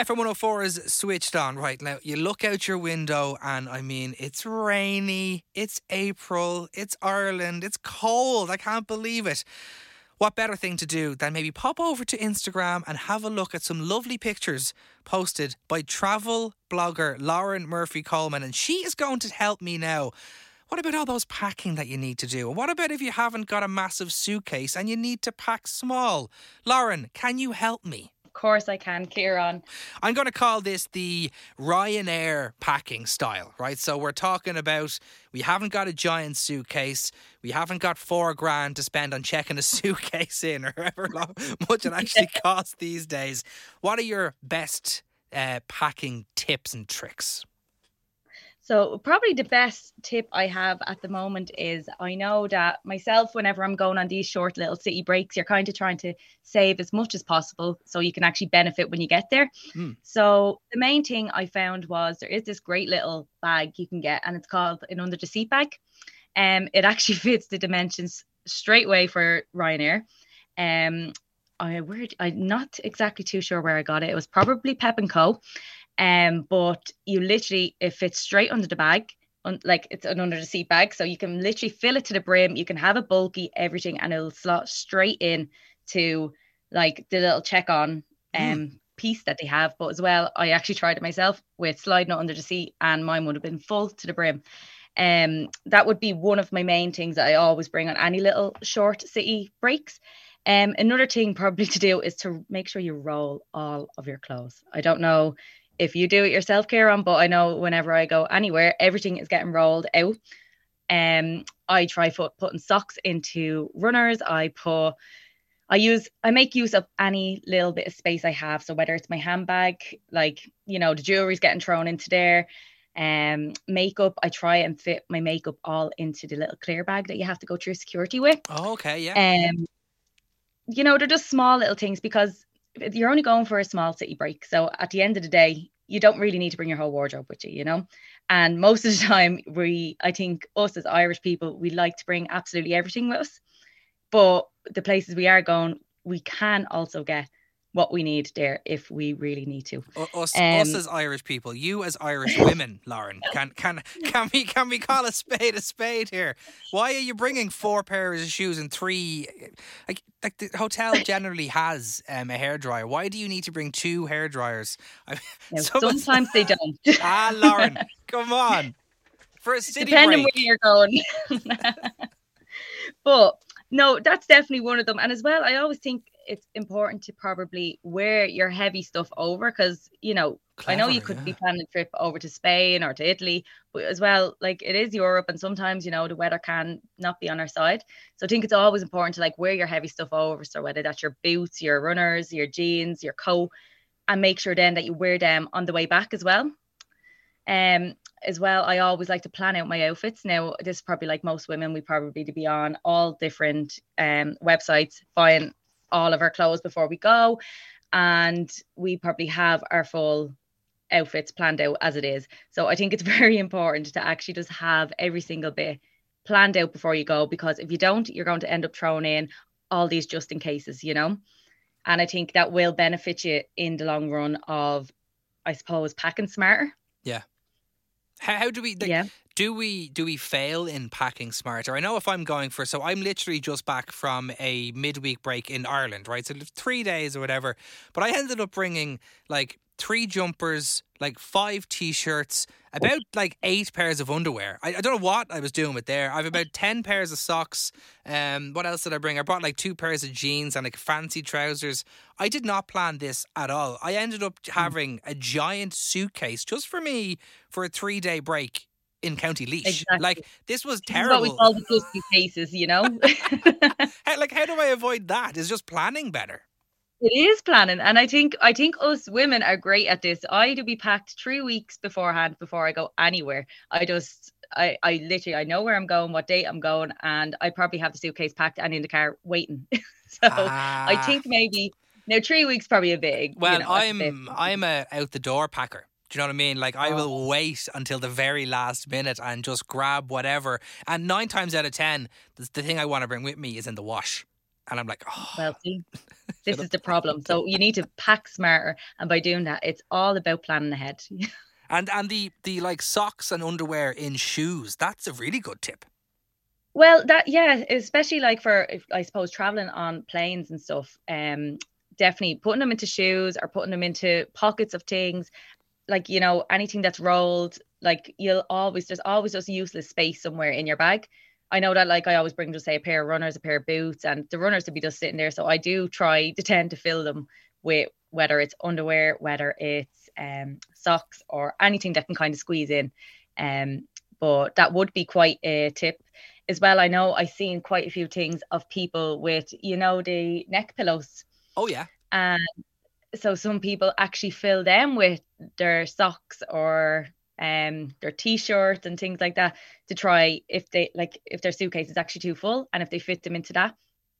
FM 104 is switched on right now. You look out your window, and I mean, it's rainy, it's April, it's Ireland, it's cold. I can't believe it. What better thing to do than maybe pop over to Instagram and have a look at some lovely pictures posted by travel blogger Lauren Murphy Coleman? And she is going to help me now. What about all those packing that you need to do? And what about if you haven't got a massive suitcase and you need to pack small? Lauren, can you help me? Of course I can, Kieran. I'm going to call this the Ryanair packing style, right? So we're talking about we haven't got a giant suitcase, we haven't got four grand to spend on checking a suitcase in, or however long, much it actually costs these days. What are your best uh, packing tips and tricks? So, probably the best tip I have at the moment is I know that myself, whenever I'm going on these short little city breaks, you're kind of trying to save as much as possible so you can actually benefit when you get there. Mm. So, the main thing I found was there is this great little bag you can get, and it's called an under the seat bag. Um, it actually fits the dimensions straight away for Ryanair. Um, I where I'm not exactly too sure where I got it. It was probably Pep and Co. Um, but you literally it fits straight under the bag, un, like it's an under the seat bag, so you can literally fill it to the brim. You can have it bulky, everything, and it'll slot straight in to like the little check on hmm. um mm. piece that they have. But as well, I actually tried it myself with sliding it under the seat, and mine would have been full to the brim. Um, that would be one of my main things that I always bring on any little short city breaks. Um, another thing probably to do is to make sure you roll all of your clothes. I don't know if you do it yourself, Kieran, but I know whenever I go anywhere, everything is getting rolled out. Um, I try put, putting socks into runners. I put, I use, I make use of any little bit of space I have. So whether it's my handbag, like you know, the jewelry's getting thrown into there. Um, makeup, I try and fit my makeup all into the little clear bag that you have to go through security with. Oh, okay, yeah. Um, you know, they're just small little things because you're only going for a small city break. So at the end of the day, you don't really need to bring your whole wardrobe with you, you know? And most of the time, we, I think us as Irish people, we like to bring absolutely everything with us. But the places we are going, we can also get what we need there if we really need to. Us, um, us as Irish people, you as Irish women, Lauren, can can can we can we call a spade a spade here? Why are you bringing four pairs of shoes and three? Like, like the hotel generally has um, a hair dryer. Why do you need to bring two hair dryers? I mean, sometimes they don't. ah, Lauren, come on. For a city Depending break. where you're going. but no, that's definitely one of them. And as well, I always think it's important to probably wear your heavy stuff over because you know Clever, I know you could yeah. be planning a trip over to Spain or to Italy, but as well, like it is Europe, and sometimes you know the weather can not be on our side. So I think it's always important to like wear your heavy stuff over. So whether that's your boots, your runners, your jeans, your coat, and make sure then that you wear them on the way back as well. Um, as well, I always like to plan out my outfits. Now, this is probably like most women, we probably to be on all different um websites, find all of our clothes before we go. And we probably have our full outfits planned out as it is. So I think it's very important to actually just have every single bit planned out before you go because if you don't, you're going to end up throwing in all these just in cases, you know? And I think that will benefit you in the long run of, I suppose, packing smarter. Yeah. How, how do we like, yeah. do we do we fail in packing smarter? I know if I'm going for so I'm literally just back from a midweek break in Ireland, right? So three days or whatever. But I ended up bringing like three jumpers, like five t-shirts, about like eight pairs of underwear. I, I, don't know what I was doing with there. I've about ten pairs of socks. Um, what else did I bring? I brought like two pairs of jeans and like fancy trousers. I did not plan this at all. I ended up hmm. having a giant suitcase just for me for a three day break in County Laois. Exactly. Like this was terrible. This what we call the cases, you know. how, like how do I avoid that? Is just planning better. It is planning, and I think I think us women are great at this. I do be packed three weeks beforehand before I go anywhere. I just I I literally I know where I'm going, what date I'm going, and I probably have the suitcase packed and in the car waiting. so ah. I think maybe now three weeks probably a big. Well, you know, I'm I'm a out the door packer. Do you know what I mean? Like I will oh. wait until the very last minute and just grab whatever. And nine times out of ten, the, the thing I want to bring with me is in the wash And I'm like, oh. Well, this is the problem. So you need to pack smarter, and by doing that, it's all about planning ahead. and and the the like socks and underwear in shoes. That's a really good tip. Well, that yeah, especially like for I suppose traveling on planes and stuff. Um, definitely putting them into shoes or putting them into pockets of things, like you know anything that's rolled. Like you'll always there's always just useless space somewhere in your bag. I know that like I always bring just say a pair of runners, a pair of boots, and the runners to be just sitting there. So I do try to tend to fill them with whether it's underwear, whether it's um, socks or anything that can kind of squeeze in. Um, but that would be quite a tip as well. I know I've seen quite a few things of people with, you know, the neck pillows. Oh yeah. And so some people actually fill them with their socks or um their t-shirts and things like that to try if they like if their suitcase is actually too full and if they fit them into that,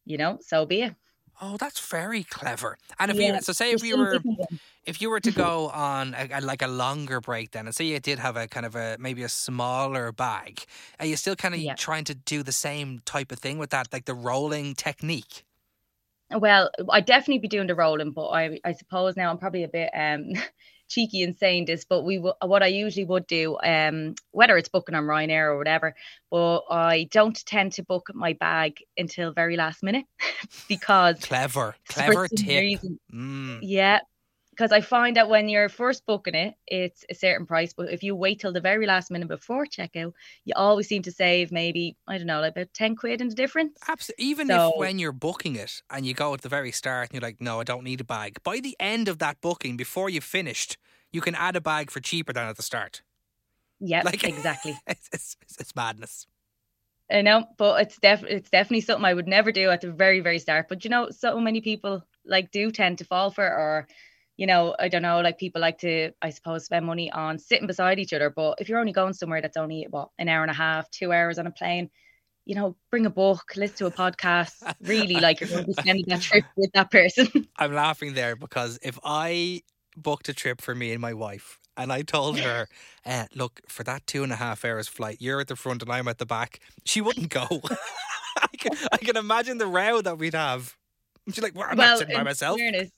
you know, so be it. Oh, that's very clever. And if yeah, you so say if you were if you were to go on a, a, like a longer break then and say you did have a kind of a maybe a smaller bag, are you still kind of yeah. trying to do the same type of thing with that like the rolling technique? Well, I definitely be doing the rolling, but I I suppose now I'm probably a bit um cheeky and saying this, but we w- what I usually would do, um, whether it's booking on Ryanair or whatever, but I don't tend to book my bag until very last minute because clever, clever tip. Reason, mm. Yeah, because I find that when you're first booking it, it's a certain price, but if you wait till the very last minute before checkout, you always seem to save maybe I don't know, like about ten quid in the difference. Absolutely. Even so, if when you're booking it and you go at the very start and you're like, no, I don't need a bag. By the end of that booking, before you've finished, you can add a bag for cheaper than at the start. Yeah, like, exactly. It's, it's, it's madness. I know, but it's def- it's definitely something I would never do at the very very start. But you know, so many people like do tend to fall for, or you know, I don't know, like people like to, I suppose, spend money on sitting beside each other. But if you're only going somewhere that's only what an hour and a half, two hours on a plane, you know, bring a book, listen to a podcast. Really, like you're going to be spending that trip with that person. I'm laughing there because if I booked a trip for me and my wife, and I told her, uh, "Look, for that two and a half hours flight, you're at the front and I'm at the back." She wouldn't go. I, can, I can imagine the row that we'd have. She's like, well, "I'm well, not sitting by myself." Fairness,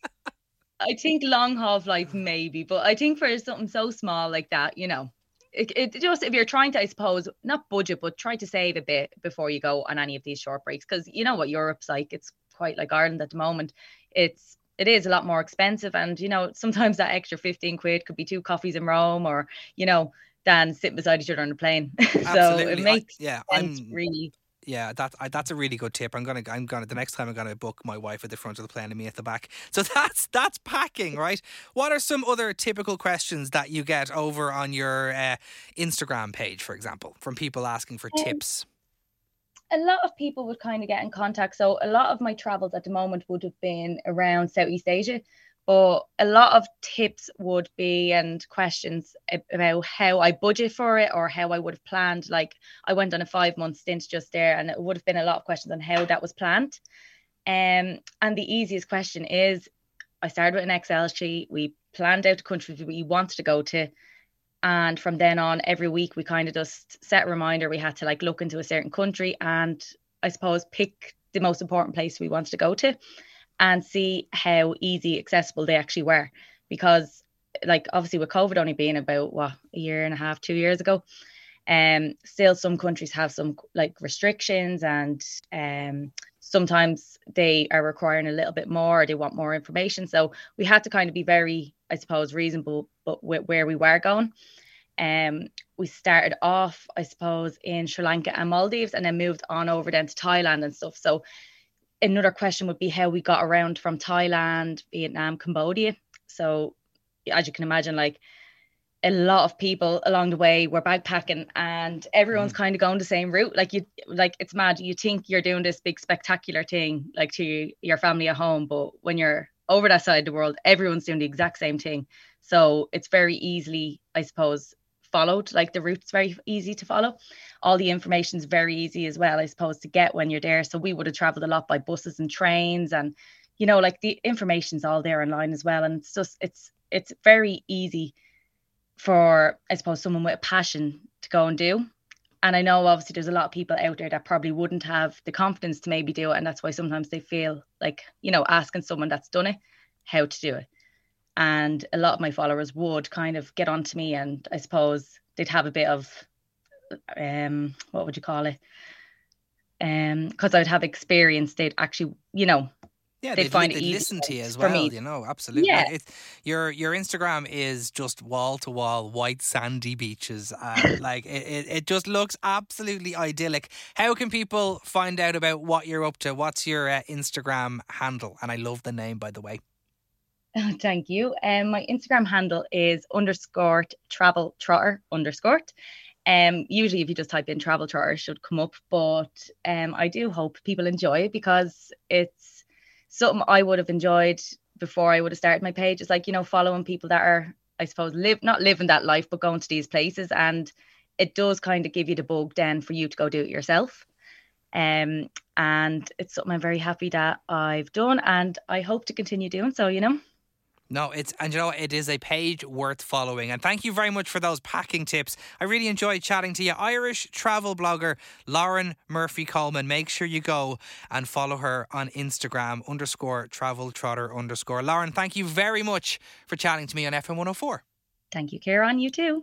I think long half life maybe, but I think for something so small like that, you know, it, it just if you're trying to, I suppose, not budget, but try to save a bit before you go on any of these short breaks, because you know what Europe's like. It's quite like Ireland at the moment. It's it is a lot more expensive, and you know sometimes that extra fifteen quid could be two coffees in Rome, or you know, than sitting beside each other on the plane. so it makes I, yeah, sense I'm, really yeah, that I, that's a really good tip. I'm gonna I'm gonna the next time I'm gonna book my wife at the front of the plane and me at the back. So that's that's packing, right? What are some other typical questions that you get over on your uh, Instagram page, for example, from people asking for um, tips? A lot of people would kind of get in contact. So a lot of my travels at the moment would have been around Southeast Asia but a lot of tips would be and questions about how I budget for it or how I would have planned. Like I went on a five month stint just there, and it would have been a lot of questions on how that was planned. Um, and the easiest question is I started with an Excel sheet. We planned out the countries we wanted to go to. And from then on, every week we kind of just set a reminder we had to like look into a certain country and I suppose pick the most important place we wanted to go to and see how easy accessible they actually were. Because like obviously with covid only being about what a year and a half two years ago um still some countries have some like restrictions and um sometimes they are requiring a little bit more or they want more information. So we had to kind of be very i suppose reasonable but with where we were going. Um we started off i suppose in sri lanka and maldives and then moved on over then to thailand and stuff. So another question would be how we got around from Thailand, Vietnam, Cambodia. So as you can imagine, like a lot of people along the way were backpacking and everyone's mm. kind of going the same route. Like you like it's mad. You think you're doing this big spectacular thing like to your family at home, but when you're over that side of the world, everyone's doing the exact same thing. So it's very easily, I suppose, followed. Like the route's very easy to follow. All the information's very easy as well, I suppose, to get when you're there. So we would have traveled a lot by buses and trains and you know, like the information's all there online as well. And it's just it's it's very easy for I suppose someone with a passion to go and do. and I know obviously there's a lot of people out there that probably wouldn't have the confidence to maybe do it. And that's why sometimes they feel like, you know, asking someone that's done it how to do it. And a lot of my followers would kind of get onto me and I suppose they'd have a bit of um what would you call it? Um, because I'd have experience, they'd actually, you know, yeah, they find it easy listen to you as well. Me. You know, absolutely. Yeah. Your your Instagram is just wall to wall white sandy beaches. Uh, like it, it, it just looks absolutely idyllic. How can people find out about what you're up to? What's your uh, Instagram handle? And I love the name, by the way. Thank you. Um, my Instagram handle is underscore travel trotter underscore. Um, usually, if you just type in travel trotter, it should come up. But um, I do hope people enjoy it because it's something I would have enjoyed before I would have started my page. It's like, you know, following people that are, I suppose, live not living that life, but going to these places. And it does kind of give you the bug then for you to go do it yourself. Um, and it's something I'm very happy that I've done and I hope to continue doing so, you know. No, it's and you know it is a page worth following. And thank you very much for those packing tips. I really enjoyed chatting to you. Irish travel blogger Lauren Murphy Coleman. Make sure you go and follow her on Instagram underscore travel trotter underscore. Lauren, thank you very much for chatting to me on FM 104. Thank you, Kieran. You too.